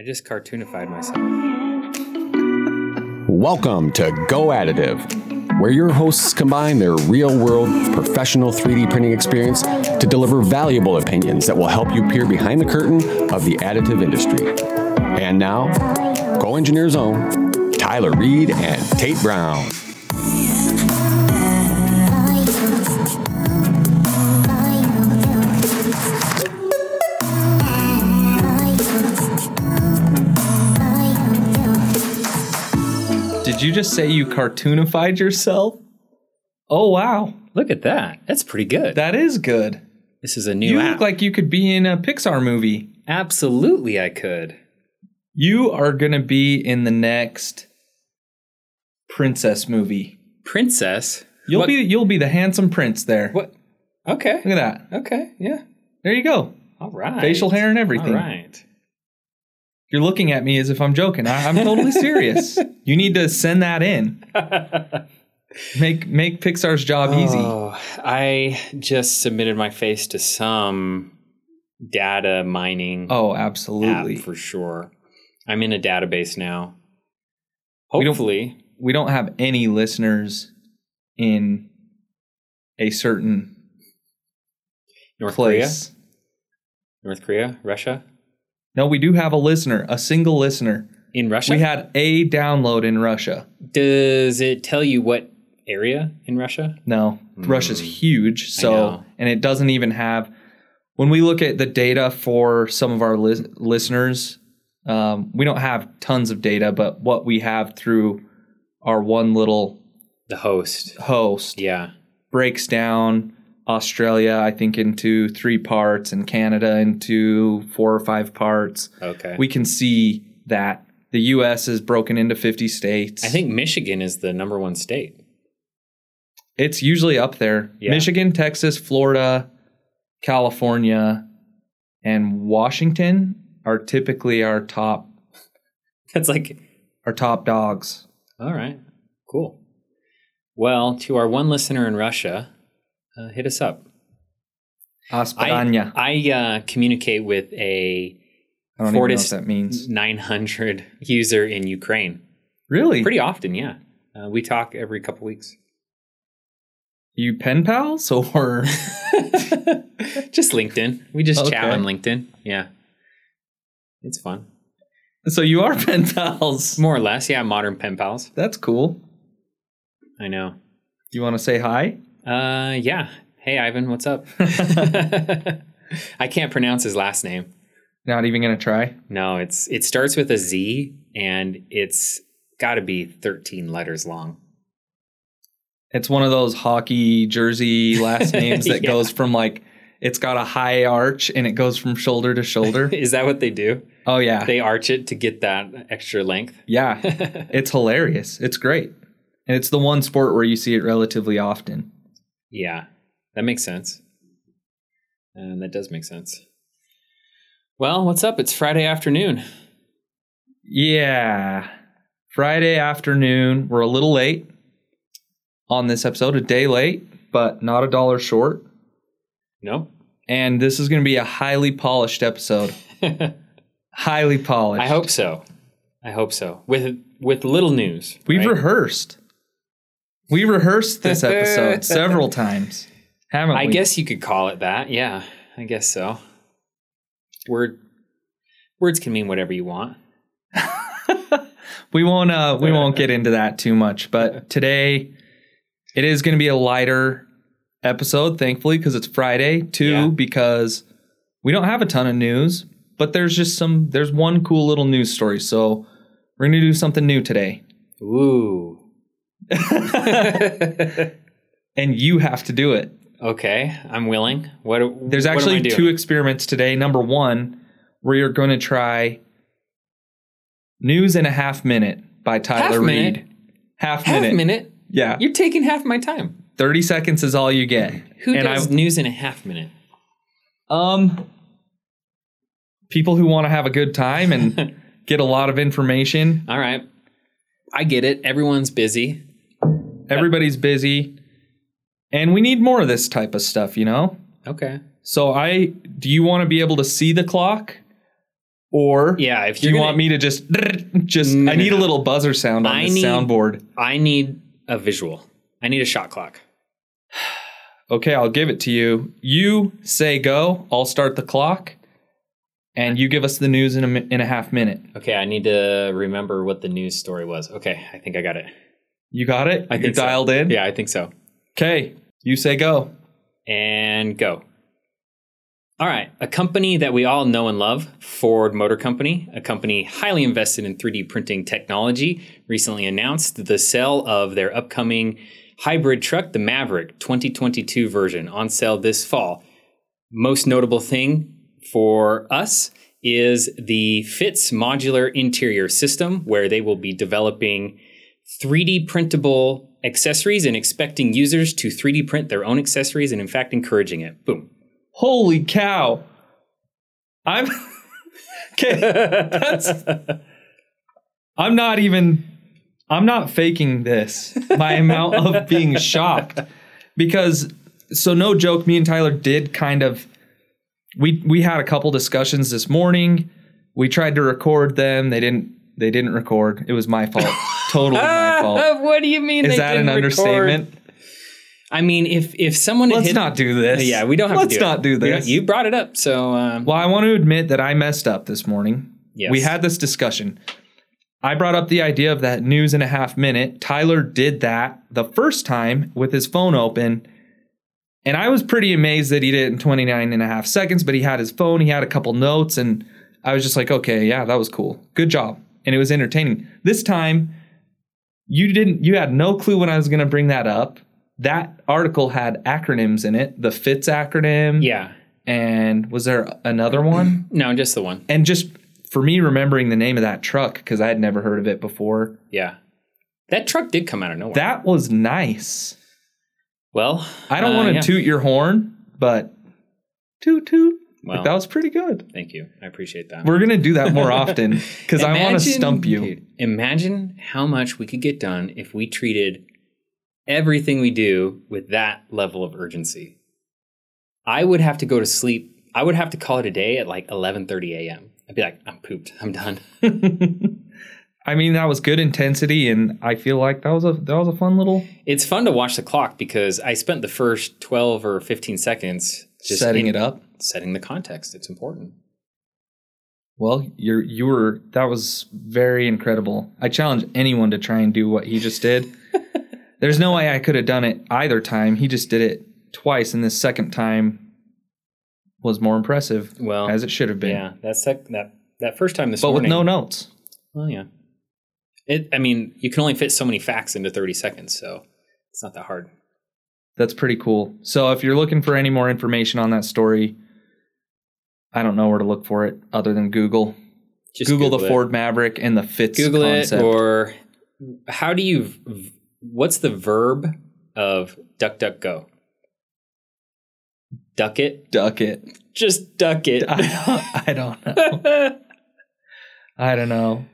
I just cartoonified myself. Welcome to Go Additive, where your hosts combine their real world professional 3D printing experience to deliver valuable opinions that will help you peer behind the curtain of the additive industry. And now, GoEngineer's Own, Tyler Reed and Tate Brown. Did you just say you cartoonified yourself? Oh wow, Look at that. That's pretty good. that is good. this is a new You app. look like you could be in a Pixar movie. Absolutely, I could. You are gonna be in the next princess movie. Princess. You'll What- be you'll be the handsome prince there. What? Okay. Look at that. Okay. Yeah. There you go. All right. Facial hair and everything. All right. You're looking at me as if I'm joking. I, I'm totally serious. You need to send that in. Make make Pixar's job oh, easy. Oh, I just submitted my face to some data mining Oh, absolutely. for sure. I'm in a database now. We don't- Hopefully, we don't have any listeners in a certain North place. Korea, North Korea, Russia, No, we do have a listener, a single listener. in Russia. We had a download in Russia. Does it tell you what area in Russia? No, Russia's huge, so know. and it doesn't even have. When we look at the data for some of our lis- listeners, um, we don't have tons of data, but what we have through our one little The host. host Yeah. breaks down Australia, I think, into three parts, and Canada into four or five parts. Okay. We can see that the U.S. is broken into 50 states. I think Michigan is the number one state. it's usually up there. Yeah. Michigan, Texas, Florida, California, and Washington are typically our top That's like, our top dogs. all right, cool. Well, to our one listener in Russia, uh, hit us up. I, I uh, communicate with a I, don't even know Fortus that means. 900 user in Ukraine Really? pretty often. Yeah, uh, we talk every couple weeks. you pen pals or just LinkedIn. We just chat on LinkedIn. Yeah, it's fun. so you are pen pals? More or less, yeah. Modern pen pals. That's cool. I know. You want to say hi? Uh, yeah. Hey, Ivan, what's up? I can't pronounce his last name. Not even gonna try. No, it's it starts with a Z and it's got to be 13 letters long. It's one of those hockey jersey last names that Yeah. goes from like it's got a high arch and it goes from shoulder to shoulder. Is that what they do? oh yeah. They arch it to get that extra length. yeah. It's hilarious. It's great. And it's the one sport where you see it relatively often. Yeah, that makes sense. And that does make sense. Well, what's up? It's Friday afternoon. Yeah. Friday afternoon. We're a little late on this episode, a day late, but not a dollar short. Nope. And this is going to be a highly polished episode. highly polished. I hope so. I hope so. With with little news. We've right? rehearsed. We rehearsed this episode several times, haven't we? I guess you could call it that. Yeah, I guess so. Word words can mean whatever you want. we won't. Uh, we won't get into that too much. But today, it is going to be a lighter episode, thankfully, because it's Friday. Two, Yeah. because we don't have a ton of news, but there's just some. There's one cool little news story. So we're going to do something new today, Ooh. and you have to do it. okay, I'm willing. What There's what actually I two experiments today. Number one, where you're going to try News in a Half Minute by Tyler Reed. Half minute? Reed. Half, half minute. minute. Yeah. You're taking half my time. 30 seconds is all you get. Who and does news in a half minute? Um people who want to have a good time and get a lot of information. All right, I get it. Everyone's busy. Everybody's busy. And we need more of this type of stuff, you know? Okay. So I do you want to be able to see the clock Or Yeah, if do you you're want me to just just No, I need no, a little buzzer sound on I the need- soundboard. I need a visual. I need a shot clock. Okay, I'll give it to you. You say go, I'll start the clock, and you give us the news in a in a half minute. Okay, I need to remember what the news story was. Okay, I think I got it. You got it? I You're think so. dialed in? Yeah, I think so. Okay, you say go. And go. All right, a company that we all know and love, Ford Motor Company, a company highly invested in 3D printing technology, recently announced the sale of their upcoming hybrid truck, the Maverick 2022 version, on sale this fall. Most notable thing for us is the FITS modular interior system, where they will be developing 3D printable accessories and expecting users to 3D print their own accessories and, in fact, encouraging it. Boom. Holy cow. I'm Okay, that's I'm not even I'm not faking this. My amount of being shocked because so no joke me and Tyler did kind of we we had a couple discussions this morning. We tried to record them. They didn't they didn't record. It was my fault. totally my fault. what do you mean? Is that an record? understatement? I mean, if if someone Let's hit, not do this. yeah, we don't have Let's to do not it. do this. You brought it up, so um, Well, I want to admit that I messed up this morning. Yes. We had this discussion. I brought up the idea of that news in a half minute. Tyler did that the first time with his phone open. And I was pretty amazed that he did it in 29 and a half seconds, but he had his phone, he had a couple notes, and I was just like, okay, yeah, that was cool. Good job. And it was entertaining. This time, you didn't, you had no clue when I was going to bring that up. That article had acronyms in it, the FITS acronym. yeah, And was there another one? no, just the one. and just for me remembering the name of that truck because I had never heard of it before, Yeah, that truck did come out of nowhere. that was nice. well, I don't uh, want to yeah. toot your horn, but toot toot. Well, Like, that was pretty good. thank you. I appreciate that. We're gonna do that more often because I want to stump you. dude, imagine how much we could get done if we treated everything we do with that level of urgency. I would have to go to sleep. I would have to call it a day at like 11:30 a.m. I'd be like, I'm pooped. I'm done. I mean, that was good intensity, and I feel like that was a that was a fun little It's fun to watch the clock because I spent the first 12 or 15 seconds just setting in- it up. Setting the context. It's important. Well, you're you were that was very incredible. I challenge anyone to try and do what he just did. There's no way I could have done it either time. He just did it twice, and this second time was more impressive, Well, as it should have been. yeah, that that that first time this but with no notes. Well, yeah. It. I mean, you can only fit so many facts into 30 seconds, so it's not that hard. That's pretty cool. So if you're looking for any more information on that story, I don't know where to look for it other than Google. Just Google, the it. Ford Maverick and the FITS Google concept. it, or how do you? What's the verb of duck, duck, go? Duck it. Duck it. Just duck it. I don't, I don't know. I don't know.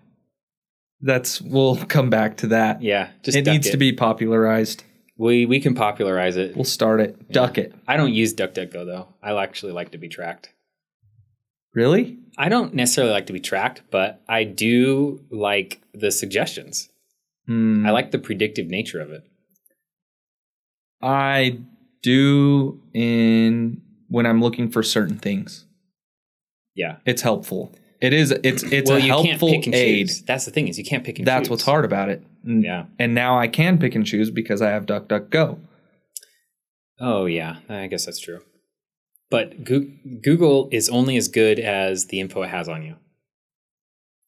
That's we'll come back to that. yeah, just it needs to be popularized. We we can popularize it. We'll start it. Duck it. I don't use DuckDuckGo though. I actually like to be tracked. Really? I don't necessarily like to be tracked, but I do like the suggestions. Hmm. I like the predictive nature of it. I do in when I'm looking for certain things. Yeah. It's helpful. It is. It's it's well, a you can't helpful aid. choose. That's the thing is you can't pick and choose. That's choose. what's hard about it. Mm. Yeah. And now I can pick and choose because I have DuckDuckGo. Oh yeah, I guess that's true. But Google is only as good as the info it has on you.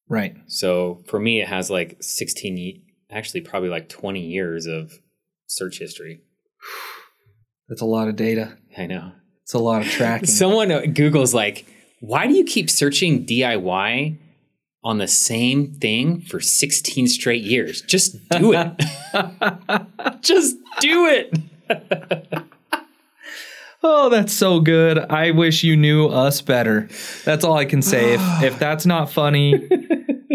Right. So for me, it has like 16, actually, probably like 20 years of search history. That's a lot of data. I know. It's a lot of tracking. Someone at Google's like, why do you keep searching DIY on the same thing for 16 straight years? Just do it. Just do it. Oh, that's so good. I wish you knew us better. That's all I can say. if if that's not funny,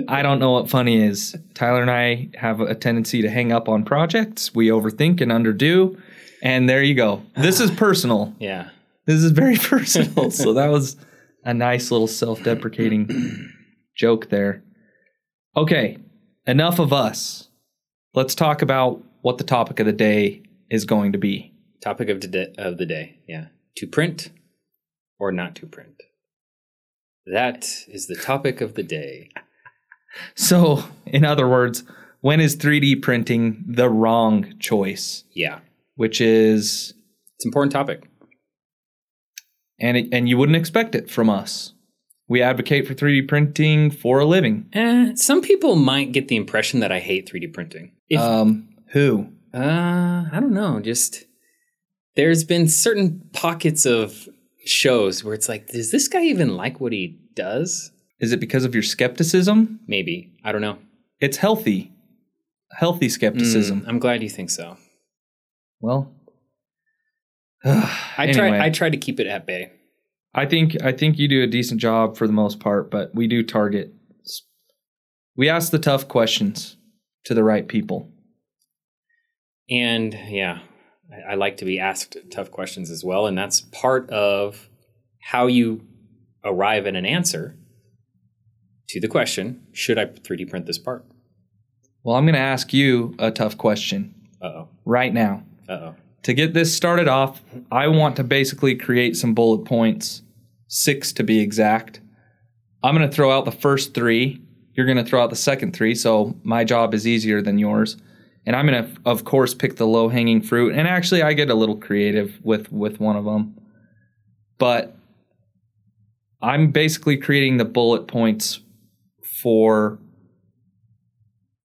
I don't know what funny is. Tyler and I have a tendency to hang up on projects. We overthink and underdo. And there you go. This is personal. Yeah. This is very personal. so that was a nice little self-deprecating joke there. Okay, enough of us. Let's talk about what the topic of the day is going to be. Topic of the day, of the day. Yeah. To print or not to print. That is the topic of the day. So, in other words, when is 3D printing the wrong choice? Yeah. Which is It's an important topic. and it, and you wouldn't expect it from us. We advocate for 3D printing for a living. Eh, some people might get the impression that I hate 3D printing. If, Um, who? uh, I don't know. Just there's been certain pockets of shows where it's like, does this guy even like what he does? Is it because of your skepticism? Maybe. I don't know. It's healthy. Healthy skepticism. Mm, I'm glad you think so. Well, I try. I try to keep it at bay. I think I think you do a decent job for the most part, but we do target. We ask the tough questions to the right people. And yeah, I, I like to be asked tough questions as well, and that's part of how you arrive at an answer to the question: Should I 3D print this part? Well, I'm going to ask you a tough question Uh oh. right now. Uh oh. To get this started off, I want to basically create some bullet points, six to be exact. I'm going to throw out the first three. You're going to throw out the second three. So my job is easier than yours. And I'm to, of course, pick the low hanging fruit. And actually, I get a little creative with, with one of them. But I'm basically creating the bullet points for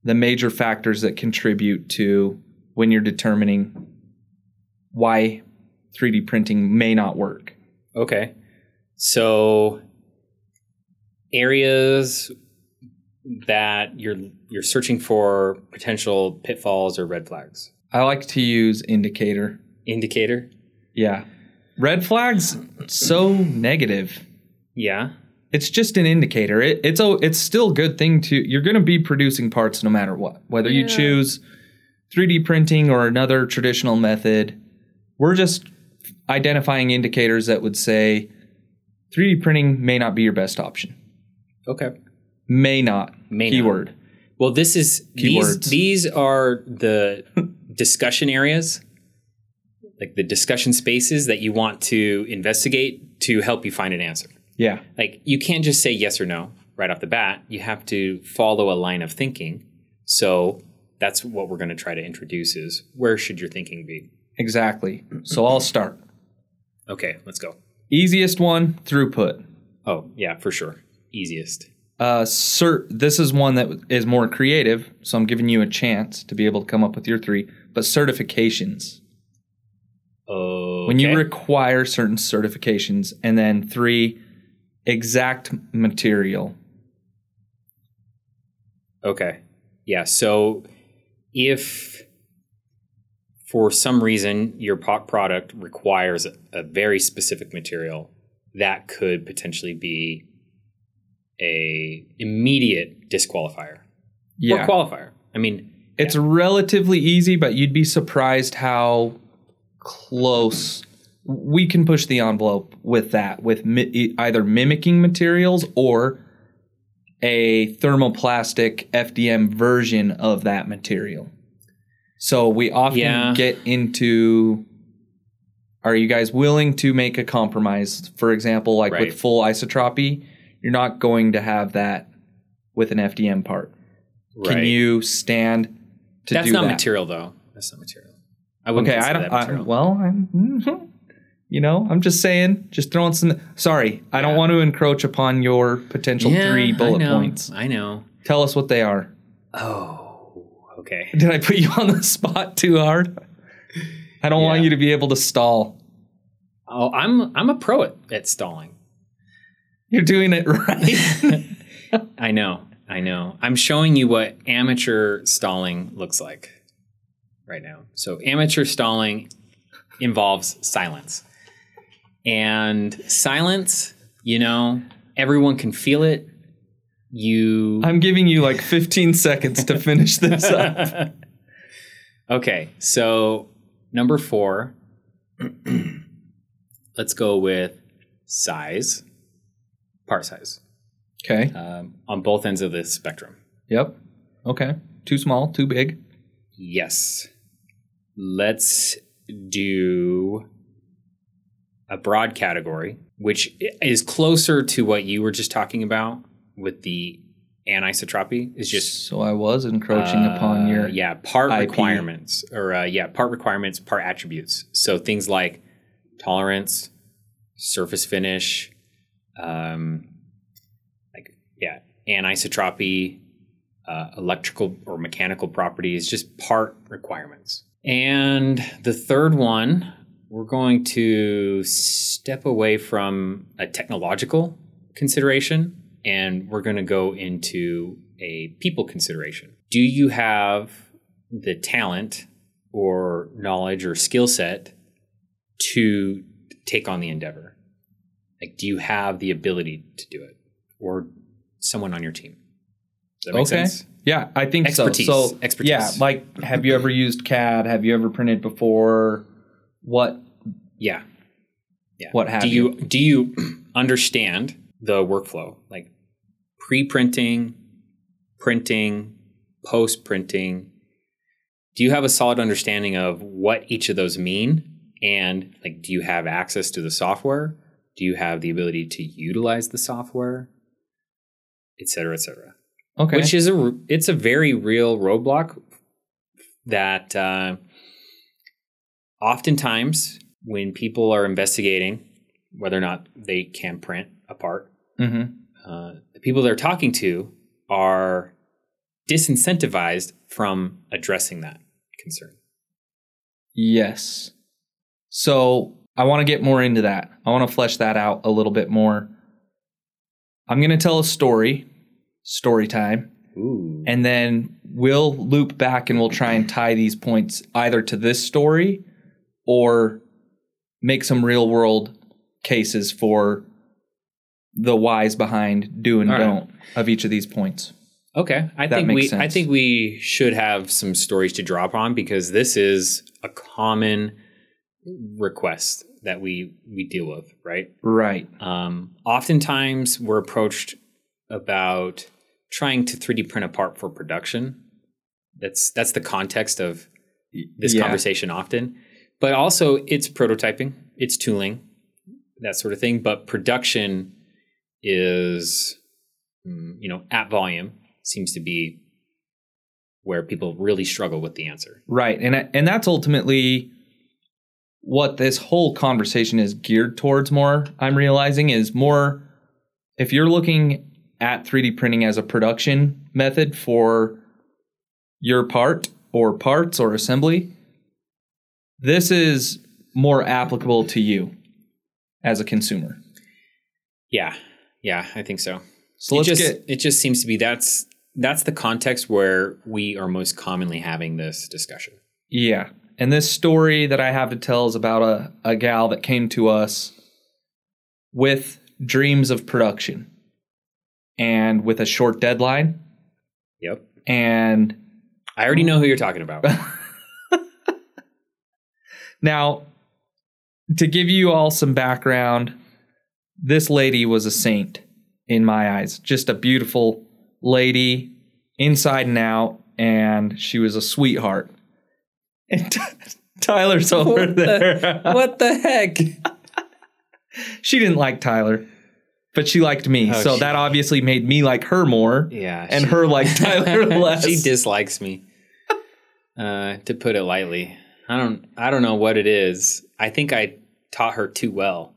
the major factors that contribute to when you're determining why 3D printing may not work. Okay. So areas that you're you're searching for potential pitfalls or red flags. I like to use indicator. Indicator. Yeah. Red flags so negative. Yeah. It's just an indicator. It, it's a it's still a good thing to you're going to be producing parts no matter what. Whether you choose 3D printing or another traditional method, we're just identifying indicators that would say 3D printing may not be your best option. Okay. May not. May not. Well, this is these these are the discussion areas, like the discussion spaces that you want to investigate to help you find an answer. Yeah. Like you can't just say yes or no right off the bat. You have to follow a line of thinking. So that's what we're going to try to introduce is where should your thinking be? Exactly. So I'll start. Okay, let's go. Easiest one, throughput. Oh, yeah, for sure. Easiest. Uh, cert. This is one that is more creative, so I'm giving you a chance to be able to come up with your three. But certifications. Oh, When you require certain certifications, and then three, exact material. Okay. Yeah. So if for some reason your product requires a, a very specific material, that could potentially be a immediate disqualifier Yeah. or qualifier. I mean, It's relatively easy, but you'd be surprised how close we can push the envelope with that, with mi- either mimicking materials or a thermoplastic FDM version of that material. So we often Yeah. get into are you guys willing to make a compromise? For example, like Right. with full isotropy, you're not going to have that with an FDM part. Can you stand to That's do not that? material, though. That's not material. I wouldn't Okay, I don't that I, well, I'm mm-hmm. you know, I'm just saying, just throwing some. Sorry, I don't want to encroach upon your potential Yeah, three I bullet know, points. I know. Tell us what they are. Oh, okay. Did I put you on the spot too hard? I don't want you to be able to stall. Oh, I'm I'm a pro at, at stalling. You're doing it right. I know. I know. I'm showing you what amateur stalling looks like right now. So, amateur stalling involves silence. And silence, you know, everyone can feel it. You I'm giving you like 15 seconds to finish this up. Okay, so number 4 let's go with size. Part size. Okay. um, on both ends of the spectrum. Yep. Okay. Too small, too big. Yes. Let's do a broad category, which is closer to what you were just talking about with the anisotropy. Is just so I was encroaching upon uh, your yeah part IP. requirements or uh, yeah part requirements, part attributes. So things like tolerance, surface finish, um, like yeah anisotropy, uh, electrical or mechanical properties, just part requirements. And the third one, we're going to step away from a technological consideration and we're going to go into a people consideration. Do you have the talent or knowledge or skill set to take on the endeavor? Like, do you have the ability to do it or someone on your team? Does that make okay. sense? Yeah, I think Expertise. so. So Expertise. yeah, like have you ever used CAD? Have you ever printed before? What Yeah. Yeah. What have do you, do you understand the workflow? Like pre-printing, printing, post-printing. Do you have a solid understanding of what each of those mean? And like do you have access to the software? Do you have the ability to utilize the software? Et cetera, et cetera. Okay. Which is a it's a very real roadblock that uh, oftentimes when people are investigating whether or not they can print a part, hmm uh, the people they're talking to are disincentivized from addressing that concern. Yes. So I want to get more into that. I want to flesh that out a little bit more. I'm going to tell a story, story time, Ooh. and then we'll loop back and we'll try and tie these points either to this story or make some real world cases for the whys behind do and All right. don't of each of these points. Okay, I That think we I think we should have some stories to drop on because this is a common request that we we deal with, right? Right. Um, oftentimes, we're approached about trying to 3D print a part for production. That's that's the context of this Yeah. conversation often, but also it's prototyping, it's tooling, that sort of thing. But production is, mm, you know, at volume seems to be where people really struggle with the answer. Right. And and that's ultimately what this whole conversation is geared towards more. I'm realizing is more if you're looking at 3D printing as a production method for your part or parts or assembly, this is more applicable to you as a consumer. Yeah, yeah, I think so. So it let's just, get it just seems to be that's that's the context where we are most commonly having this discussion. Yeah. And this story that I have to tell is about a, a gal that came to us with dreams of production and with a short deadline. Yep. And I already know who you're talking about. now, to give you all some background, this lady was a saint in my eyes. Just a beautiful lady inside and out. And she was a sweetheart. And Tyler's over What the- there. what the heck? she didn't like Tyler, but she liked me. Oh, so she- that obviously made me like her more Yeah. and she- her like Tyler less. she dislikes me. Uh, to put it lightly. I don't I don't know what it is. I think I taught her too well.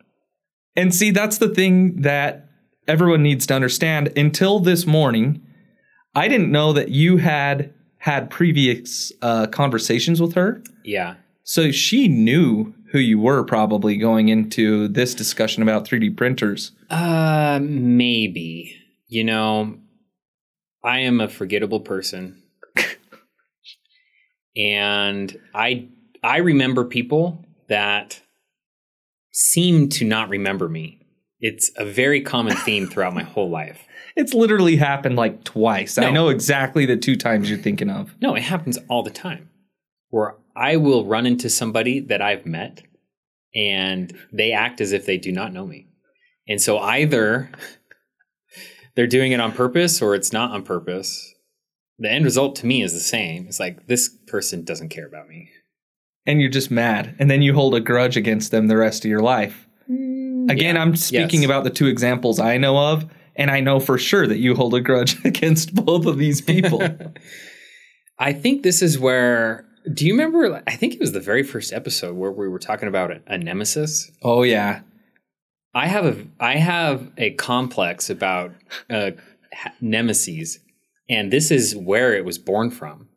and see, that's the thing that everyone needs to understand. Until this morning, I didn't know that you had had previous uh, conversations with her. Yeah. So she knew who you were probably going into this discussion about 3D printers. Uh maybe. You know, I am a forgettable person. and I I remember people that seem to not remember me. It's a very common theme throughout my whole life. It's literally happened like twice. I know exactly the two times you're thinking of. No, it happens all the time. Where I will run into somebody that I've met and they act as if they do not know me. And so either they're doing it on purpose or it's not on purpose. The end result to me is the same. It's like this person doesn't care about me. And you're just mad. And then you hold a grudge against them the rest of your life. Again, I'm speaking Yes. about the two examples I know of, and I know for sure that you hold a grudge against both of these people. I think this is where. Do you remember? I think it was the very first episode where we were talking about a, a nemesis. oh yeah. I have a I have a complex about uh, nemesis, and this is where it was born from.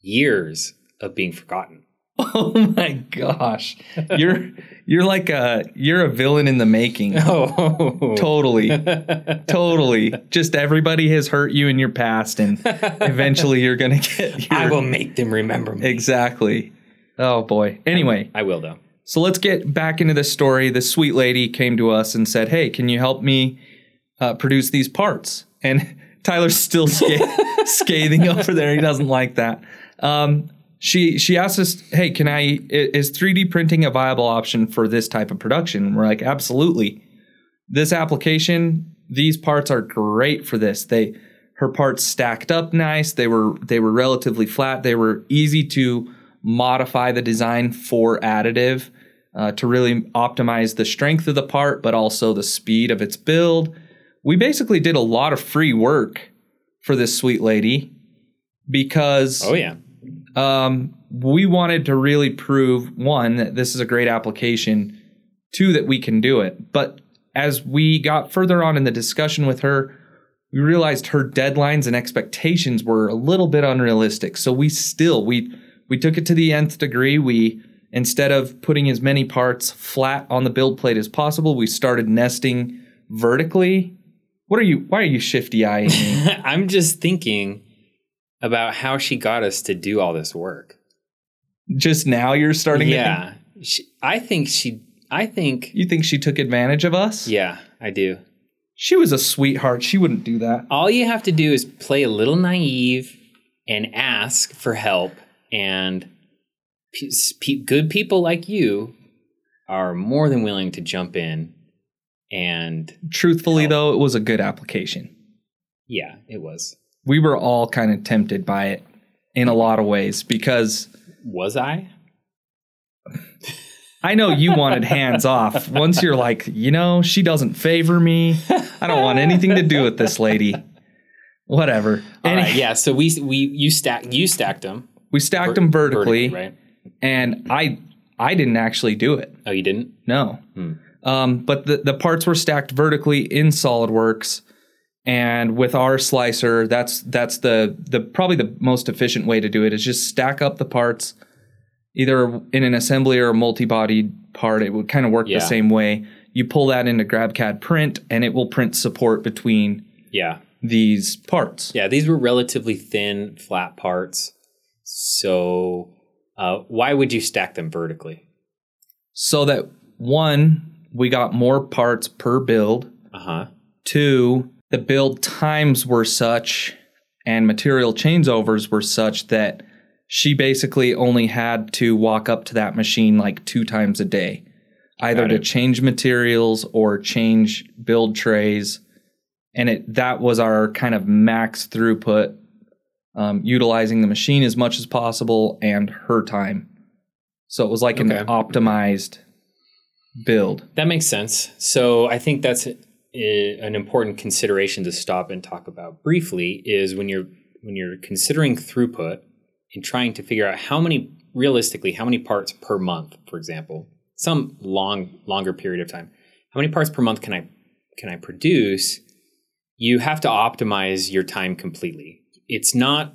Years of being forgotten. Oh my gosh. You're you're like a you're a villain in the making. Oh, Totally. totally. Just everybody has hurt you in your past and eventually you're going to get your I will make them remember me. Exactly. Oh boy. Anyway, I will though. so let's get back into the story. The sweet lady came to us and said, "Hey, can you help me uh, produce these parts?" And Tyler's still sca- scathing over there. He doesn't like that. Um, she she asked us, "Hey, can I? Is 3D printing a viable option for this type of production?" And we're like, "Absolutely. This application, these parts are great for this. They her parts stacked up nice. They were they were relatively flat. They were easy to modify the design for additive uh, to really optimize the strength of the part, but also the speed of its build. We basically did a lot of free work for this sweet lady because Oh yeah. Um, we wanted to really prove one that this is a great application, two that we can do it. But as we got further on in the discussion with her, we realized her deadlines and expectations were a little bit unrealistic. So we still we we took it to the nth degree. We instead of putting as many parts flat on the build plate as possible, we started nesting vertically. What are you? Why are you shifty eyeing me? I'm just thinking about how she got us to do all this work. Just now you're starting. to- Yeah. I think she. I think. you think she took advantage of us? Yeah, I do. She was a sweetheart. She wouldn't do that. All you have to do is play a little naive and ask for help, and good people like you are more than willing to jump in. And Truthfully, though, it was a good application. yeah, it was. We were all kind of tempted by it in a lot of ways because Was I? I know you wanted hands off. Once you're like, you know, she doesn't favor me. I don't want anything to do with this lady. Whatever. All Any- right, yeah. So we we you stack you stacked them We stacked them vertically, right? and I I didn't actually do it. Oh, you didn't? No. Um, but the, the parts were stacked vertically in SolidWorks. And with our slicer, that's that's the the probably the most efficient way to do it is just stack up the parts either in an assembly or a multi-body part. It would kind of work Yeah. the same way. You pull that into GrabCAD print and it will print support between Yeah. these parts. Yeah, these were relatively thin, flat parts. So, uh, why would you stack them vertically? So that one, we got more parts per build. Uh huh. Two, the build times were such and material changeovers were such that she basically only had to walk up to that machine like two times a day, either to change materials or change build trays. And it that was our kind of max throughput, um, utilizing the machine as much as possible and her time. So it was like an optimized build. That makes sense. So, I think that's an important consideration to stop and talk about briefly. Is when you're when you're considering throughput and trying to figure out how many realistically how many parts per month, for example, some long longer period of time, how many parts per month can I can I produce? You have to optimize your time completely. It's not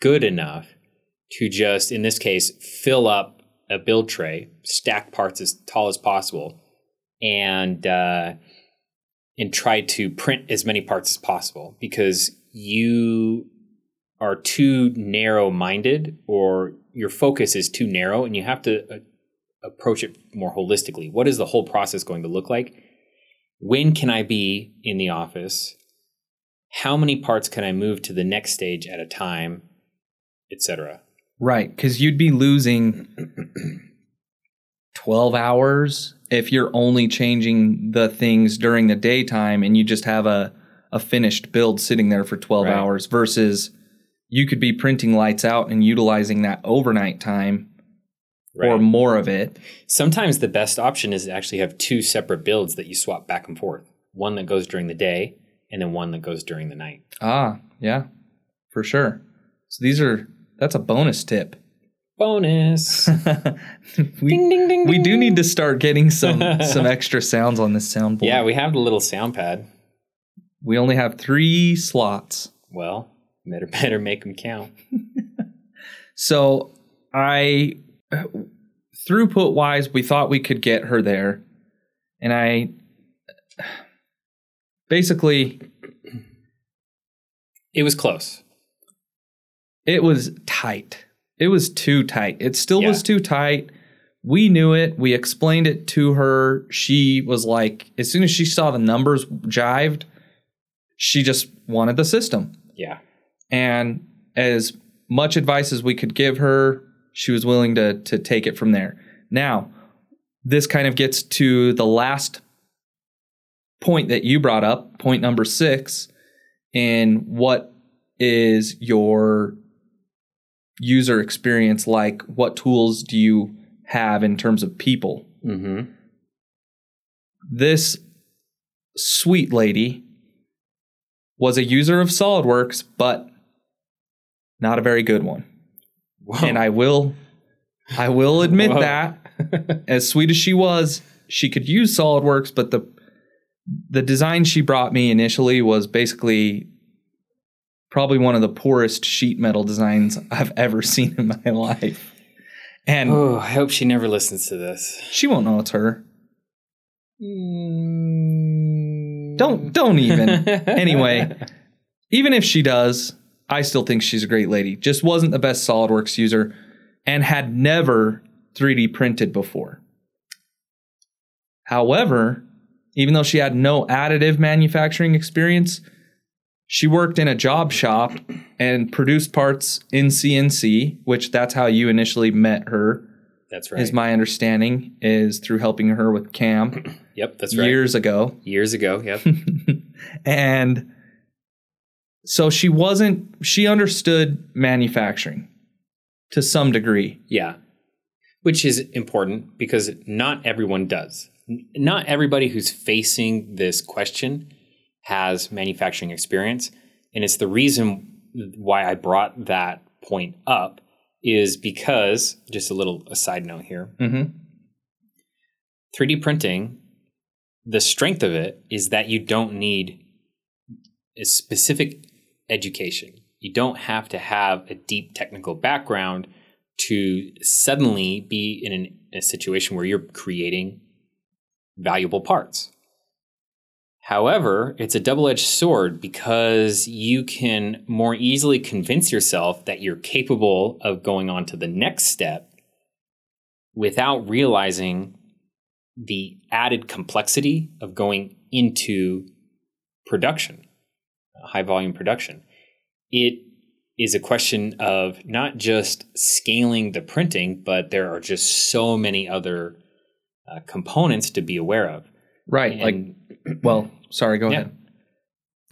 good enough to just, in this case, fill up a build tray, stack parts as tall as possible, and uh, and try to print as many parts as possible because you are too narrow-minded or your focus is too narrow, and you have to uh, approach it more holistically. What is the whole process going to look like? When can I be in the office? How many parts can I move to the next stage at a time, etc. Right, because you'd be losing 12 hours if you're only changing the things during the daytime and you just have a, a finished build sitting there for 12 Right. hours versus you could be printing lights out and utilizing that overnight time or more of it. Sometimes the best option is to actually have two separate builds that you swap back and forth. One that goes during the day and then one that goes during the night. Ah, yeah, for sure. So these are that's a bonus tip. Bonus. we, ding ding ding. we do need to start getting some some extra sounds on this soundboard. Yeah, we have the little sound pad. we only have three slots. Well, better better make them count. So I throughput wise, we thought we could get her there, and I basically It was close. it was tight. It was too tight. It still was too tight. We knew it. We explained it to her. She was like, as soon as she saw the numbers jived, she just wanted the system. Yeah. And as much advice as we could give her, she was willing to to take it from there. Now, this kind of gets to the last point that you brought up, point number 6, in what is your user experience like? What tools do you have in terms of people? Mm-hmm. This sweet lady was a user of SolidWorks, but not a very good one. And I will I will admit Whoa. that as sweet as she was, she could use SolidWorks, but the the design she brought me initially was basically probably one of the poorest sheet metal designs I've ever seen in my life. And oh, I hope she never listens to this. she won't know it's her. Mm. Don't don't even. anyway, even if she does, I still think she's a great lady. Just wasn't the best SolidWorks user and had never 3D printed before. However, even though she had no additive manufacturing experience, she worked in a job shop and produced parts in CNC, which that's how you initially met her, That's right. is my understanding, is through helping her with Cam yep, that's right. years ago. Years ago. Yep. and so she wasn't she understood manufacturing to some degree Yeah. Which is important because not everyone does. Not everybody who's facing this question has manufacturing experience. And it's the reason why I brought that point up is because, just a little a side note here mm-hmm. 3D printing, the strength of it is that you don't need a specific education. You don't have to have a deep technical background to suddenly be in an, a situation where you're creating valuable parts. However, it's a double edged sword because you can more easily convince yourself that you're capable of going on to the next step without realizing the added complexity of going into production, high volume production. It is a question of not just scaling the printing, but there are just so many other uh, components to be aware of. right like And- well sorry go Yeah. ahead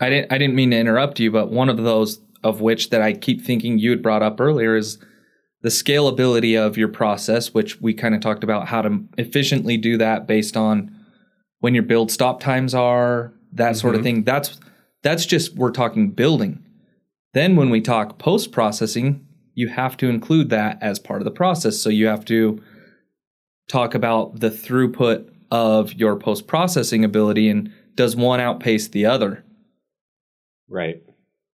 i didn't i didn't mean to interrupt you but one of those of which that i keep thinking you had brought up earlier is the scalability of your process which we kind of talked about how to efficiently do that based on when your build stop times are that sort of Mhm. thing that's that's just we're talking building then when we talk post processing you have to include that as part of the process so you have to talk about the throughput of your post processing ability and does one outpace the other. Right.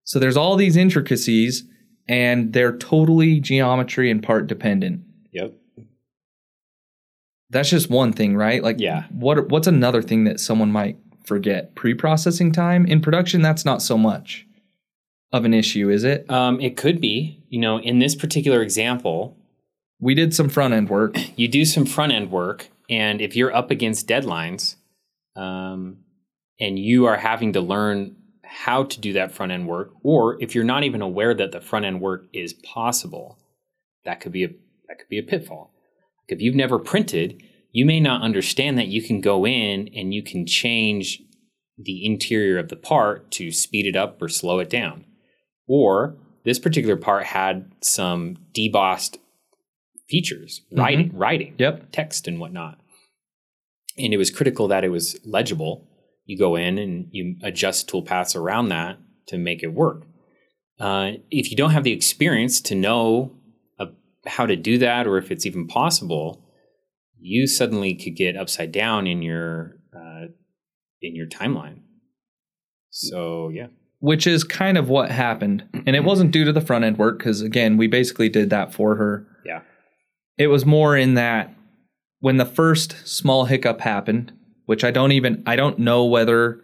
so there's all these intricacies and they're totally geometry and part dependent. Yep. that's just one thing right? Like Yeah. what what's another thing that someone might forget? Pre-processing time? In production that's not so much of an issue is it? Um, it could be, you know, in this particular example, we did some front end work. You do some front end work, and if you're up against deadlines, um, and you are having to learn how to do that front end work, or if you're not even aware that the front end work is possible, that could be a that could be a pitfall. If you've never printed, you may not understand that you can go in and you can change the interior of the part to speed it up or slow it down. Or this particular part had some debossed features, writing, writing, Yep. text and whatnot. And it was critical that it was legible. You go in and you adjust toolpaths around that to make it work. Uh, if you don't have the experience to know uh, how to do that, or if it's even possible, you suddenly could get upside down in your uh, in your timeline. So yeah, which is kind of what happened. And it wasn't due to the front end work because, again, we basically did that for her. It was more in that when the first small hiccup happened, which I don't even, I don't know whether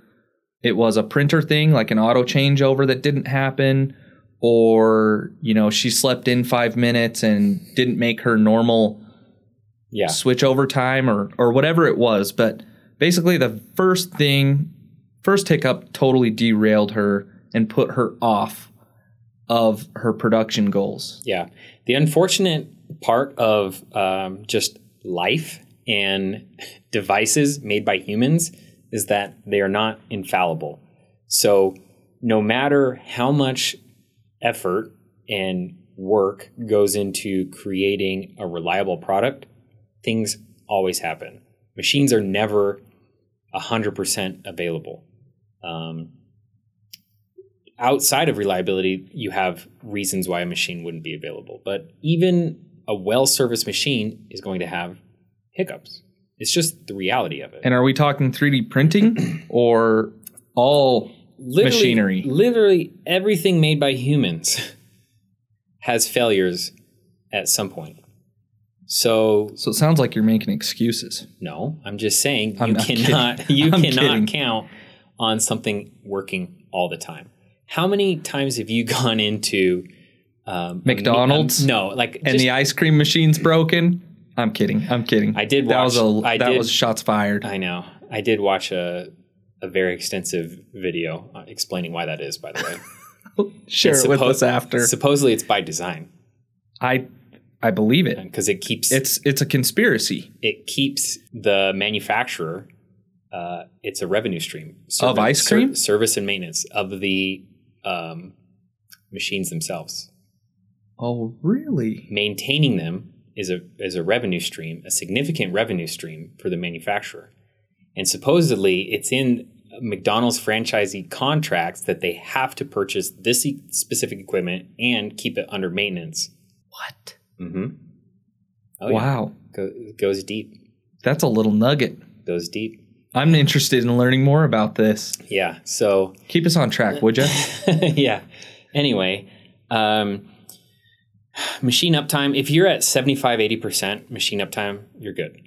it was a printer thing, like an auto changeover that didn't happen, or, you know, she slept in five minutes and didn't make her normal yeah, switch over time or or whatever it was. But basically the first thing first hiccup totally derailed her and put her off of her production goals. Yeah. The unfortunate part of um, just life and devices made by humans is that they are not infallible. So no matter how much effort and work goes into creating a reliable product, things always happen. Machines are never 100% available. Um, outside of reliability, you have reasons why a machine wouldn't be available. But even a well serviced machine is going to have hiccups. It's just the reality of it. and are we talking 3d printing or all literally, machinery. Literally everything made by humans has failures at some point. So so it sounds like you're making excuses no, I'm just saying you I'm not cannot kidding. you I'm cannot kidding. count on something working all the time. How many times have you gone into um, McDonald's? um, no, like and just- the ice cream machine's broken i'm kidding i'm kidding I did that was watch- a I that did- was shots fired I know. I did watch a a very extensive video uh, explaining why that is. By the way, share It's it with us after Supposedly, it's by design i i believe it because it keeps it's it's a conspiracy it keeps the manufacturer. Uh, it's a revenue stream Of ice cream? service and maintenance of the um, machines themselves. Oh really Maintaining them is a is a revenue stream, a significant revenue stream for the manufacturer, and supposedly it's in McDonald's franchisee contracts that they have to purchase this e- specific equipment and keep it under maintenance. what Mm-hmm. Oh, yeah. wow Go, goes deep. that's a little nugget Goes deep. i'm interested in learning more about this Yeah. So keep us on track would you yeah. Anyway, um, machine uptime. If you're at 75, 80% machine uptime, you're good.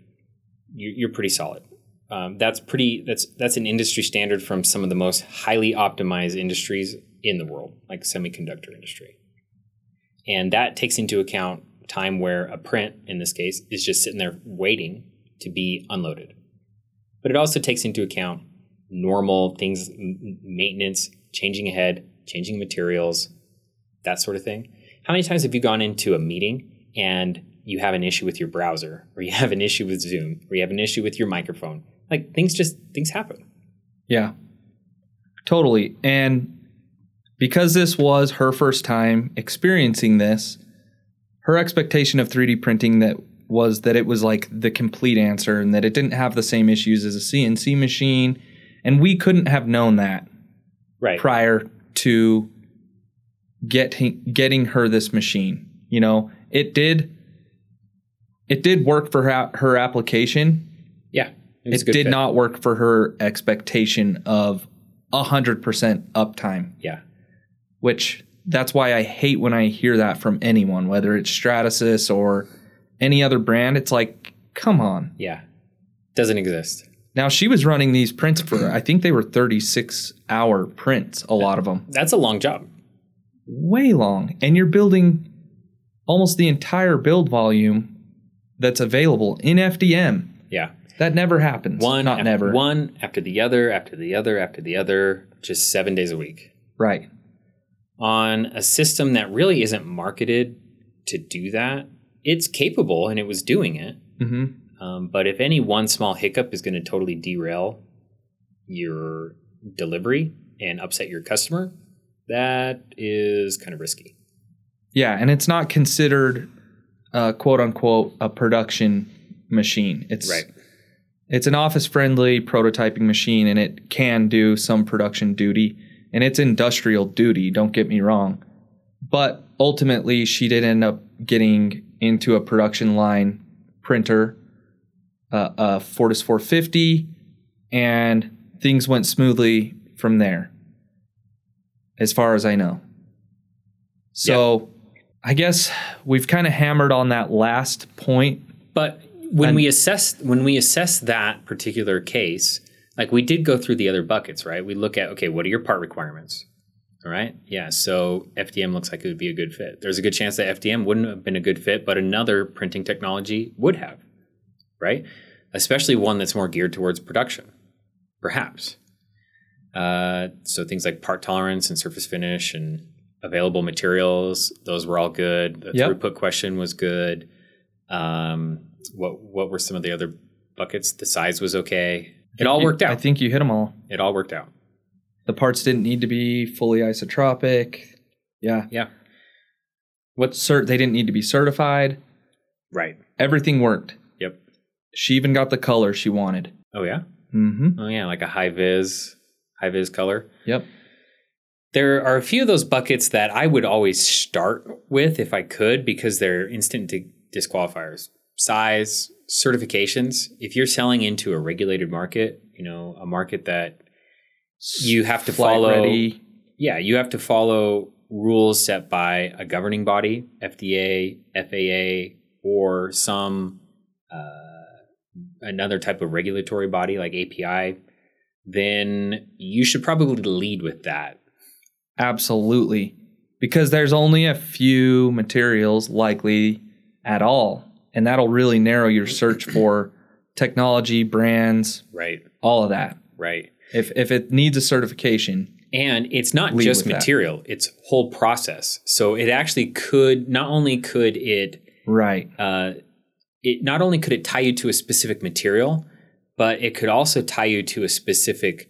You, you're pretty solid. Um, that's pretty. That's that's an industry standard from some of the most highly optimized industries in the world, like semiconductor industry. And that takes into account time where a print, in this case, is just sitting there waiting to be unloaded. But it also takes into account normal things, maintenance, changing ahead, changing materials, that sort of thing. How many times have you gone into a meeting and you have an issue with your browser, or you have an issue with Zoom, or you have an issue with your microphone? Like things just things happen. Yeah. Totally. And because this was her first time experiencing this, her expectation of 3D printing that was that it was like the complete answer and that it didn't have the same issues as a CNC machine. And we couldn't have known that Right. prior to getting getting her this machine. You know, it did it did work for her, her application, yeah. it, good did fit. not work for her expectation of 100% uptime Yeah. which that's why i hate when i hear that from anyone whether it's stratasys or any other brand it's like come on Yeah. Doesn't exist. now she was running these prints for i think they were 36 hour prints a lot of them That's a long job. Way long and you're building almost the entire build volume that's available in fdm Yeah. that never happens One not after never one after the other after the other after the other, just seven days a week. right on a system that really isn't marketed to do that. It's capable and it was doing it. hmm Um, but if any one small hiccup is going to totally derail your delivery and upset your customer, that is kind of risky. Yeah, and it's not considered uh, quote unquote a production machine. It's Right. It's an office friendly prototyping machine and it can do some production duty and it's industrial duty, don't get me wrong. But ultimately, she did end up getting into a production line printer, uh, a Fortus 450, and things went smoothly from there, as far as I know. So I guess we've kind of hammered on that last point. But when And- we assess when we assess that particular case, like we did go through the other buckets, right? We look at okay, what are your part requirements? All right. Yeah. So FDM looks like it would be a good fit. There's a good chance that FDM wouldn't have been a good fit, but another printing technology would have, right? Especially one that's more geared towards production, perhaps. Uh, so things like part tolerance and surface finish and available materials, those were all good. The Yep. throughput question was good. Um, what what were some of the other buckets? The size was okay. It all worked out. I think you hit them all. It all worked out. The parts didn't need to be fully isotropic. Yeah. Yeah. What's Cert they didn't need to be certified. right? Everything worked. Yep. She even got the color she wanted. Oh yeah. Mm-hmm. Oh yeah, like a high vis, high vis color. Yep. There are a few of those buckets that I would always start with if I could because they're instant di- disqualifiers. Size, certifications. If you're selling into a regulated market, you know, a market that you have to Flight follow ready. yeah, you have to follow rules set by a governing body, FDA, FAA, or some uh, another type of regulatory body like API. Then you should probably lead with that. Absolutely. Because there's only a few materials likely at all. And that'll really narrow your search for technology, brands, Right, all of that. right. If if it needs a certification, And it's not just with that. material; it's whole process. So it actually could not only could it right. uh, it not only could it tie you to a specific material, but it could also tie you to a specific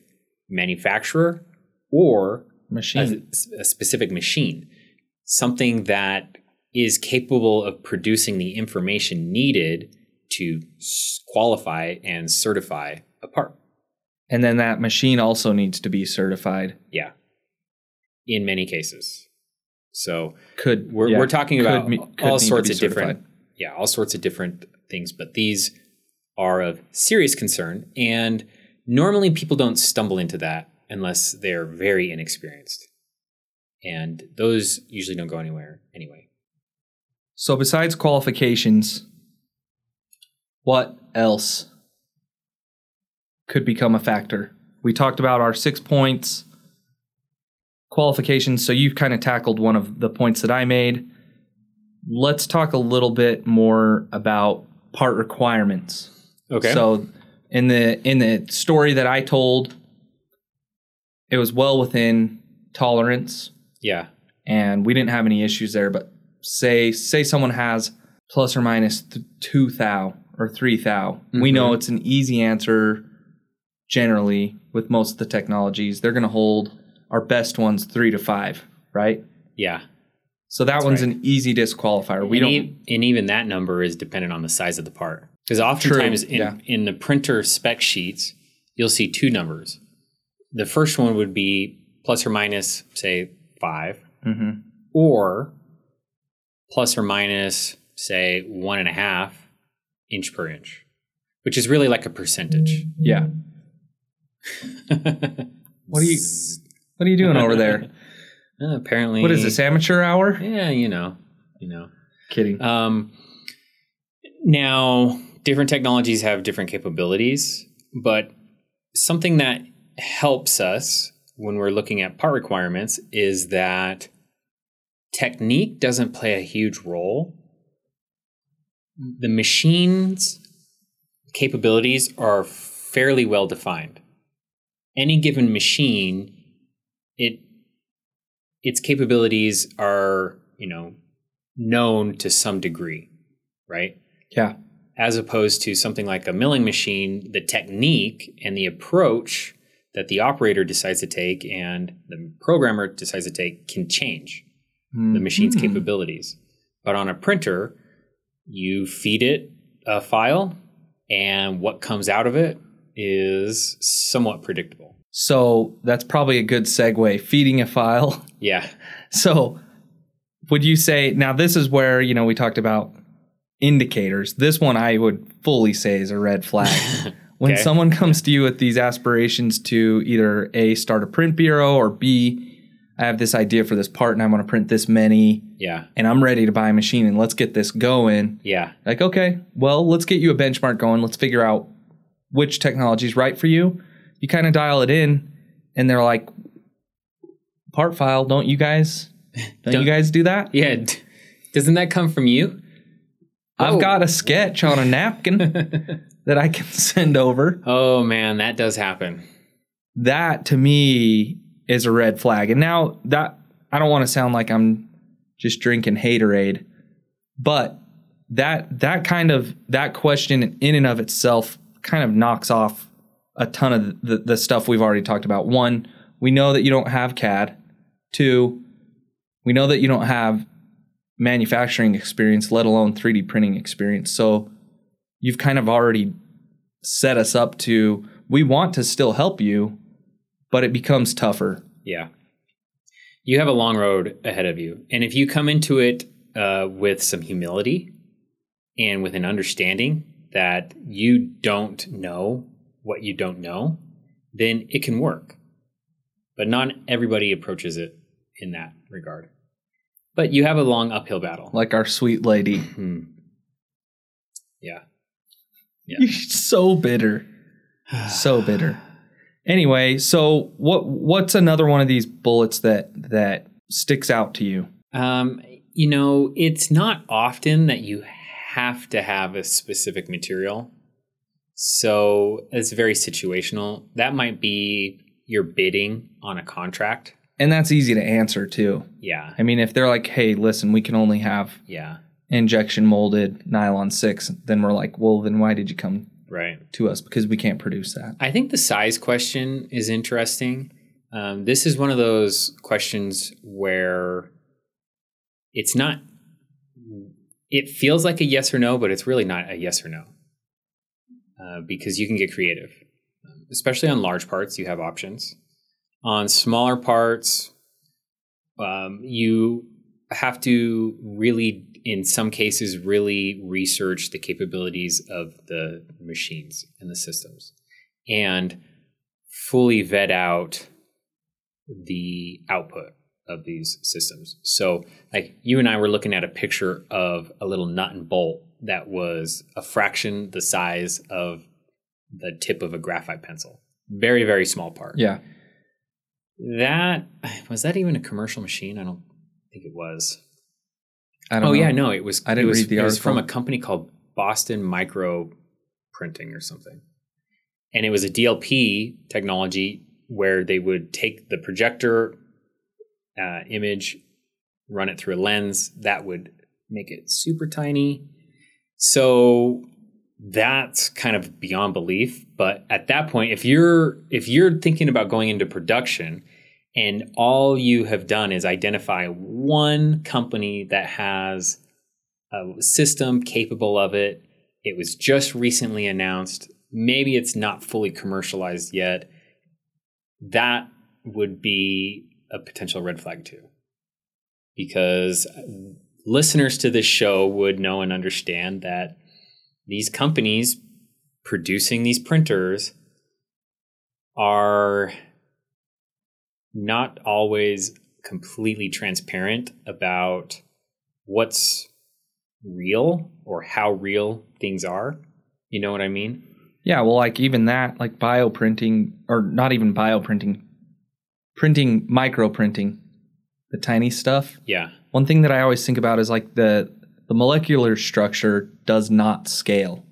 manufacturer or a, Machine. a specific machine, something that is capable of producing the information needed to qualify and certify a part. and then that machine also needs to be certified. Yeah, in many cases. So Could we're, yeah, we're talking about could all sorts of different yeah all sorts of different things but these are of serious concern and normally people don't stumble into that unless they're very inexperienced and those usually don't go anywhere anyway So besides qualifications, what else could become a factor? We talked about our six points qualifications. So you've kind of tackled one of the points that I made. Let's talk a little bit more about part requirements. Okay So in the in the story that I told, it was well within tolerance yeah and we didn't have any issues there. But say say someone has plus or minus th- two thou or three thou, we mm-hmm. know it's an easy answer. Generally, with most of the technologies, they're going to hold our best ones three to five, right? yeah So that one's right. an easy disqualifier. We and, don't. e- and even that number is dependent on the size of the part because oftentimes in, yeah. in the printer spec sheets you'll see two numbers the first one would be plus or minus say 5 Mhm. or plus or minus say one and a half inch per inch which is really like a percentage Yeah. What are you? What are you doing over there? Uh, apparently What is this amateur hour? yeah you know you know Kidding. Um, now, different technologies have different capabilities, but something that helps us when we're looking at part requirements is that technique doesn't play a huge role. The machine's capabilities are fairly well defined. Any given machine, it its capabilities are, you know, known to some degree, right? yeah. As opposed to something like a milling machine, the technique and the approach that the operator decides to take and the programmer decides to take can change the machine's Mm-hmm. capabilities. But on a printer, you feed it a file, and what comes out of it is somewhat predictable. So that's probably a good segue. Feeding a file. Yeah. So would you say now this is where, you know, we talked about indicators. This one I would fully say is a red flag. when Okay. someone comes to you with these aspirations to either A start a print bureau or B I have this idea for this part and I want to print this many Yeah. and I'm ready to buy a machine and let's get this going. Yeah. Like, okay, well, let's get you a benchmark going. Let's figure out which technology is right for you. You kind of dial it in, and they're like, part file, don't you guys? Don't, Don't- you guys do that? Yeah. Doesn't that come from you? I've Oh. got a sketch on a napkin that I can send over. Oh man, that does happen. That to me is a red flag. And now that I don't want to sound like I'm just drinking haterade, but that that kind of that question in and of itself kind of knocks off a ton of the, the stuff we've already talked about. One, we know that you don't have CAD. Two, we know that you don't have manufacturing experience, let alone 3D printing experience. So you've kind of already set us up to we want to still help you, but it becomes tougher. Yeah. You have a long road ahead of you. And if you come into it uh, with some humility and with an understanding that you don't know what you don't know, then it can work. But not everybody approaches it in that regard. But you have a long uphill battle. Like our sweet lady. Hmm. Yeah. Yeah. You're so bitter. So bitter. Anyway, so what what's another one of these bullets that that sticks out to you? Um, you know, it's not often that you have to have a specific material. So it's very situational. That might be your bidding on a contract. And that's easy to answer too. Yeah. I mean, if they're like, "Hey, listen, we can only have Yeah. injection molded nylon 6," then we're like, "Well, then why did you come Right. to us because we can't produce that?" I think the size question is interesting. Um, this is one of those questions where it's not, it feels like a yes or no, but it's really not a yes or no uh, because you can get creative. Um, especially on large parts, you have options. On smaller parts, um, you have to really, in some cases, really research the capabilities of the machines and the systems and fully vet out the output of these systems. So, like you and I were looking at a picture of a little nut and bolt that was a fraction the size of the tip of a graphite pencil. Very, very small part. Yeah. That was that even a commercial machine? I don't think it was. I don't Oh know. yeah, no, it was. I didn't it was, read the It was from a company called Boston Micro Printing or something, and it was a DLP technology where they would take the projector uh, image, run it through a lens that would make it super tiny. So that's kind of beyond belief. But at that point, if you're if you're thinking about going into production and all you have done is identify one company that has a system capable of it, it was just recently announced, maybe it's not fully commercialized yet, that would be a potential red flag too. Because listeners to this show would know and understand that these companies producing these printers are not always completely transparent about what's real or how real things are. You know what I mean? Yeah, well, like even that, like bioprinting, or not even bioprinting, printing, micro printing, the tiny stuff. Yeah. One thing that I always think about is like the the molecular structure does not scale.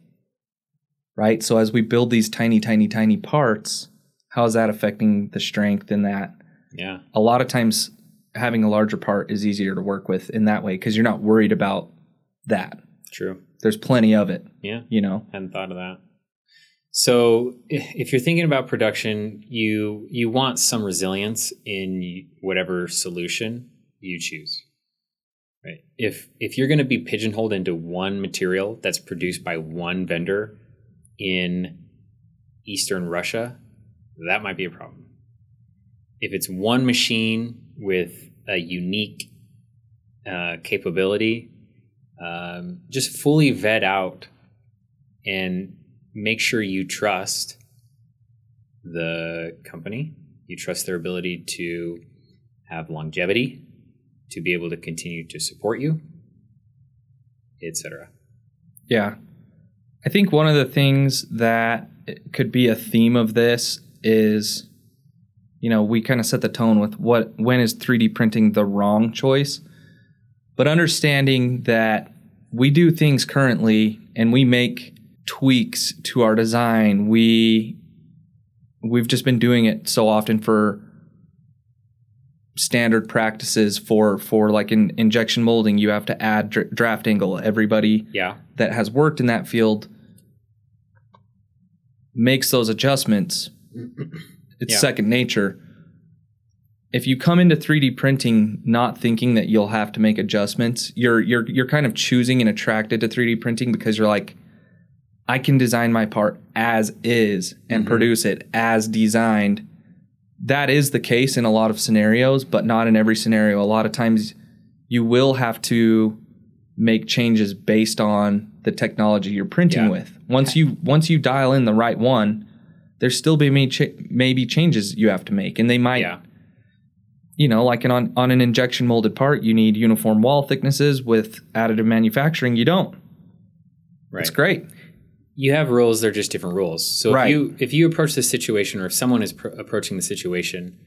Right? So as we build these tiny, tiny, tiny parts, how is that affecting the strength in that? Yeah. A lot of times having a larger part is easier to work with in that way because you're not worried about that. True. There's plenty of it, Yeah. you know. Hadn't thought of that. So if you're thinking about production, you you want some resilience in whatever solution you choose. Right? If if you're going to be pigeonholed into one material that's produced by one vendor in eastern Russia, that might be a problem. If it's one machine with a unique uh, capability, um, just fully vet out and make sure you trust the company. You trust their ability to have longevity, to be able to continue to support you, etc. Yeah. I think one of the things that could be a theme of this is you know, we kind of set the tone with what when is 3D printing the wrong choice? But understanding that we do things currently and we make tweaks to our design. We we've just been doing it so often for standard practices for for like in injection molding you have to add dr- draft angle everybody Yeah. that has worked in that field makes those adjustments. It's Yeah. second nature. If you come into 3D printing not thinking that you'll have to make adjustments, you're you're you're kind of choosing and attracted to 3D printing because you're like I can design my part as is and mm-hmm. produce it as designed. That is the case in a lot of scenarios, but not in every scenario. A lot of times you will have to make changes based on the technology you're printing Yeah. with. Once you once you dial in the right one, there's still be maybe changes you have to make, and they might, Yeah. you know, like an, on on an injection molded part, you need uniform wall thicknesses. With additive manufacturing, you don't. Right. It's great. You have rules they're just different rules so Right. if you if you approach the situation or if someone is pr- approaching the situation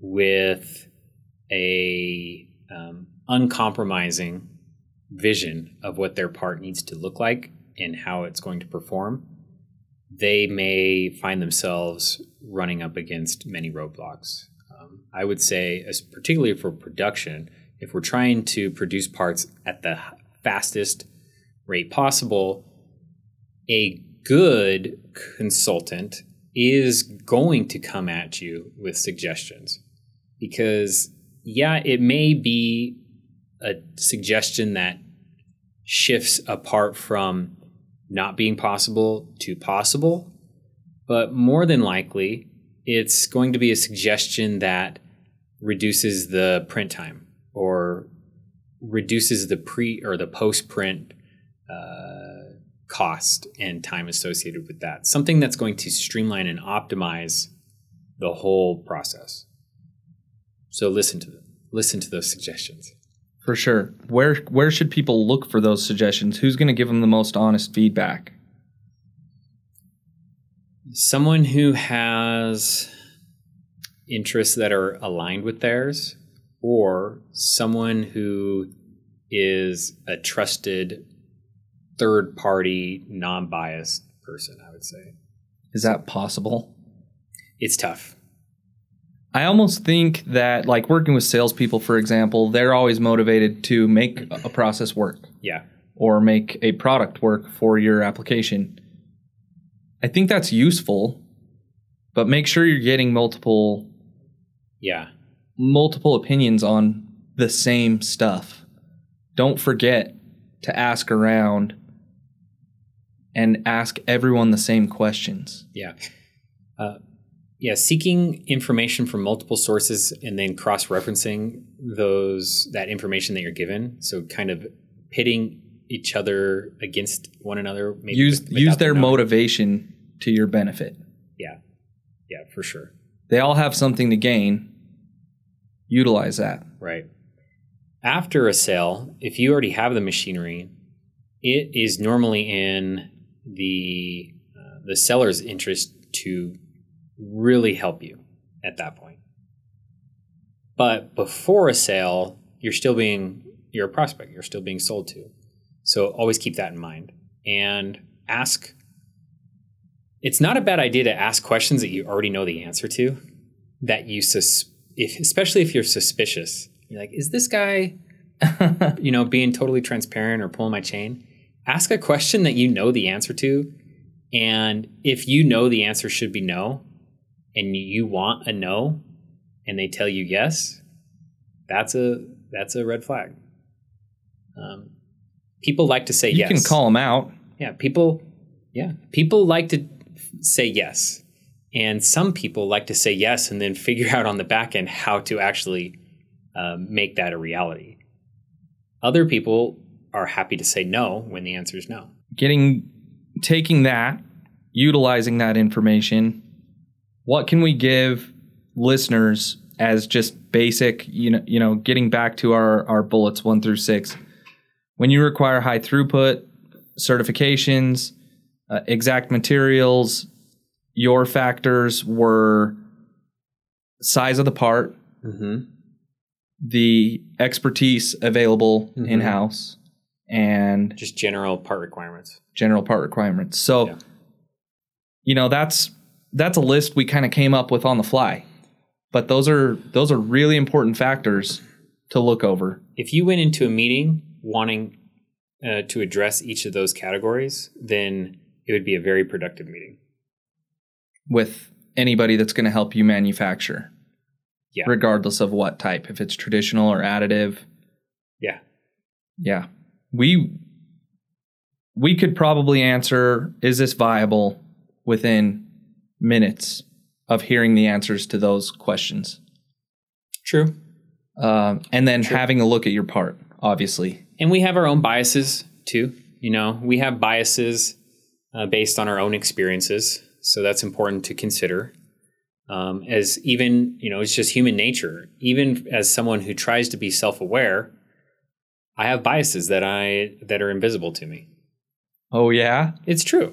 with a um, uncompromising vision of what their part needs to look like and how it's going to perform they may find themselves running up against many roadblocks um, i would say as particularly for production if we're trying to produce parts at the fastest rate possible a good consultant is going to come at you with suggestions. Because yeah it may be a suggestion that shifts apart from not being possible to possible but more than likely it's going to be a suggestion that reduces the print time or reduces the pre or the post print uh, cost and time associated with that. Something that's going to streamline and optimize the whole process. So listen to them. Listen to those suggestions. For sure. Where where should people look for those suggestions? Who's going to give them the most honest feedback? Someone who has interests that are aligned with theirs, or someone who is a trusted third party, non biased person, I would say. Is that possible? It's tough. I almost think that, like working with salespeople, for example, they're always motivated to make a process work Yeah. or make a product work for your application. I think that's useful, but make sure you're getting multiple Yeah. multiple opinions on the same stuff. Don't forget to ask around and ask everyone the same questions. Yeah. Uh, yeah, seeking information from multiple sources and then cross-referencing those that information that you're given. So kind of pitting each other against one another. Maybe use use their knowing. motivation to your benefit. Yeah, yeah, for sure. They all have something to gain. Utilize that. Right. After a sale, if you already have the machinery, it is normally in the uh, the seller's interest to really help you at that point. But before a sale, you're still being you're a prospect. You're still being sold to. So always keep that in mind and ask. It's not a bad idea to ask questions that you already know the answer to, that you sus- if especially if you're suspicious. You're like, is this guy, you know, being totally transparent or pulling my chain? Ask a question that you know the answer to, And if you know the answer should be no, and you want a no, and they tell you yes, that's a that's a red flag. Um, people like to say You yes. You can call them out. Yeah, people. Yeah, people like to say yes, and some people like to say yes and then figure out on the back end how to actually um, make that a reality. Other people are happy to say no when the answer is no. Getting taking that, utilizing that information. What can we give listeners as just basic, you know, you know, getting back to our our bullets 1 through 6. When you require high throughput certifications, uh, exact materials, your factors were size of the part, Mm-hmm. the expertise available Mhm. in house, and Just general part requirements. general part requirements. So, Yeah. you know, that's that's a list we kind of came up with on the fly. But those are those are really important factors to look over. If you went into a meeting wanting uh, to address each of those categories, then it would be a very productive meeting. with anybody that's going to help you manufacture. Yeah. Regardless of what type, if it's traditional or additive. Yeah. Yeah. We we could probably answer is this viable within minutes of hearing the answers to those questions. True. Um, and then Sure. having a look at your part, obviously. And we have our own biases too. You know, we have biases uh, based on our own experiences. So that's important to consider. Um, as even, you know, it's just human nature. Even as someone who tries to be self aware, I have biases that I that are invisible to me. Oh yeah. It's true.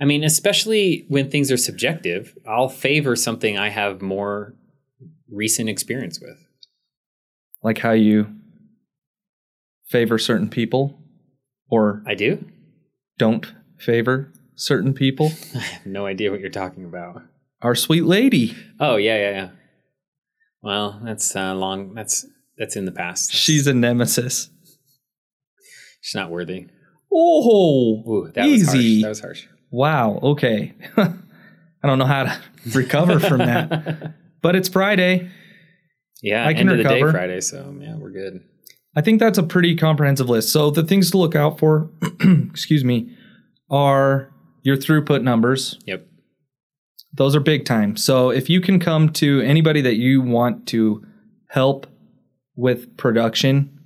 I mean, especially when things are subjective, I'll favor something I have more recent experience with. Like how you favor certain people or I do. don't favor certain people. I have no idea what you're talking about. Our sweet lady. Oh yeah, yeah, yeah. Well, that's uh, long. That's that's in the past. That's- She's a nemesis. She's not worthy. Oh, Ooh, that was harsh. easy. That was harsh. wow. Okay. I don't know how to recover from that, but it's Friday. Yeah, I can end of the day. Friday. So yeah, we're good. I think that's a pretty comprehensive list. So the things to look out for, excuse me, are your throughput numbers. Yep. Those are big time. So if you can come to anybody that you want to help with production,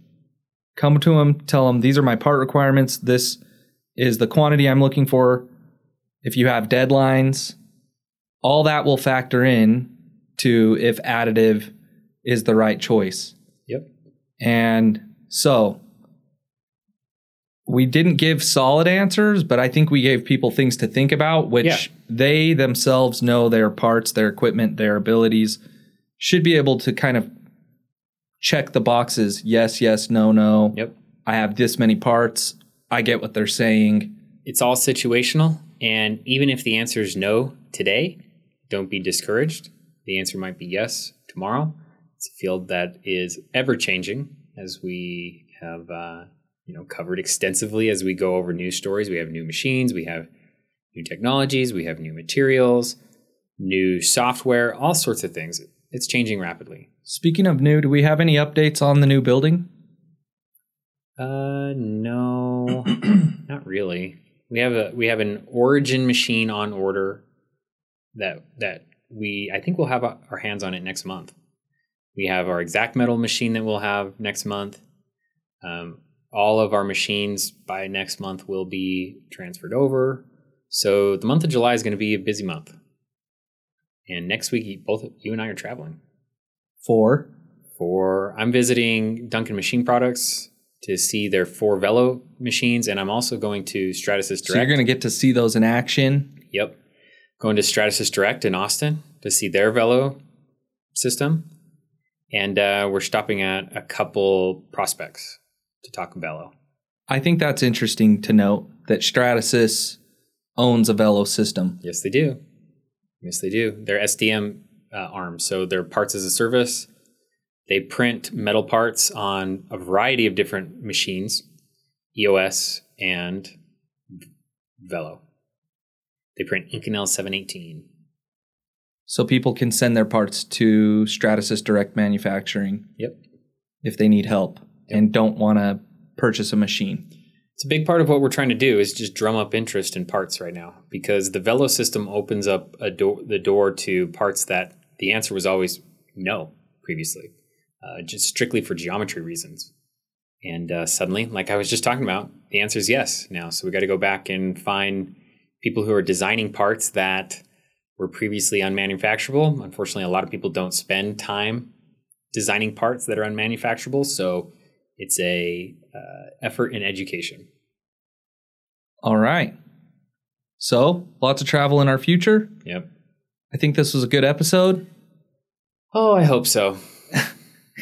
come to them, tell them these are my part requirements. This is the quantity I'm looking for. If you have deadlines, all that will factor in to if additive is the right choice. Yep. And so we didn't give solid answers, but I think we gave people things to think about, which Yeah. they themselves know their parts, their equipment, their abilities, should be able to kind of check the boxes yes, yes, no, no. Yep. I have this many parts. I get what they're saying. It's all situational, and even if the answer is no today, don't be discouraged. The answer might be yes tomorrow. It's a field that is ever changing, as we have uh, you know covered extensively as we go over news stories. We have new machines, we have new technologies, we have new materials, new software, all sorts of things. It's changing rapidly. Speaking of new, do we have any updates on the new building? Uh, no, not really. We have a we have an origin machine on order that that we I think we'll have our hands on it next month. We have our Xact Metal machine that we'll have next month. Um, all of our machines by next month will be transferred over. So the month of July is going to be a busy month. And next week, both you and I are traveling Four. for I'm visiting Duncan Machine Products to see their four Velo machines, and I'm also going to Stratasys Direct. So you're going to get to see those in action. Yep, going to Stratasys Direct in Austin to see their Velo system, and uh, we're stopping at a couple prospects to talk Velo. I think that's interesting to note that Stratasys owns a Velo system. Yes, they do. Yes, they do. They're SDM uh, arms, so they're parts as a service. They print metal parts on a variety of different machines, EOS and Velo. They print Inconel 718. So people can send their parts to Stratasys Direct Manufacturing Yep. if they need help and don't want to purchase a machine. It's a big part of what we're trying to do is just drum up interest in parts right now because the Velo system opens up a door, the door to parts that the answer was always no previously, uh, just strictly for geometry reasons. And uh, suddenly, like I was just talking about, the answer is yes now. So we got to go back and find people who are designing parts that were previously unmanufacturable. Unfortunately, a lot of people don't spend time designing parts that are unmanufacturable. So it's a uh, effort in education. All right. So, lots of travel in our future. Yep. I think this was a good episode. Oh, I hope so.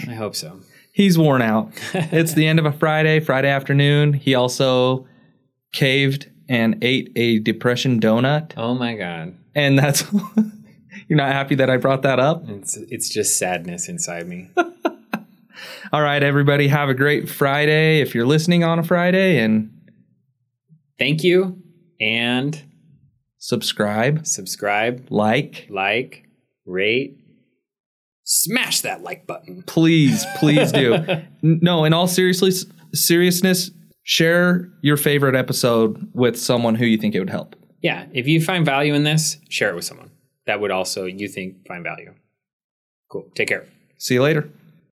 I hope so. He's worn out. it's the end of a Friday, Friday afternoon. He also caved and ate a depression donut. Oh my god. And that's you're not happy that I brought that up? It's it's just sadness inside me. All right, everybody, have a great Friday if you're listening on a Friday and Thank you and subscribe, subscribe, like, like, rate, smash that like button. please, please do. No, in all seriously seriousness, share your favorite episode with someone who you think it would help. Yeah, if you find value in this, share it with someone that would also you think find value. Cool. Take care. See you later.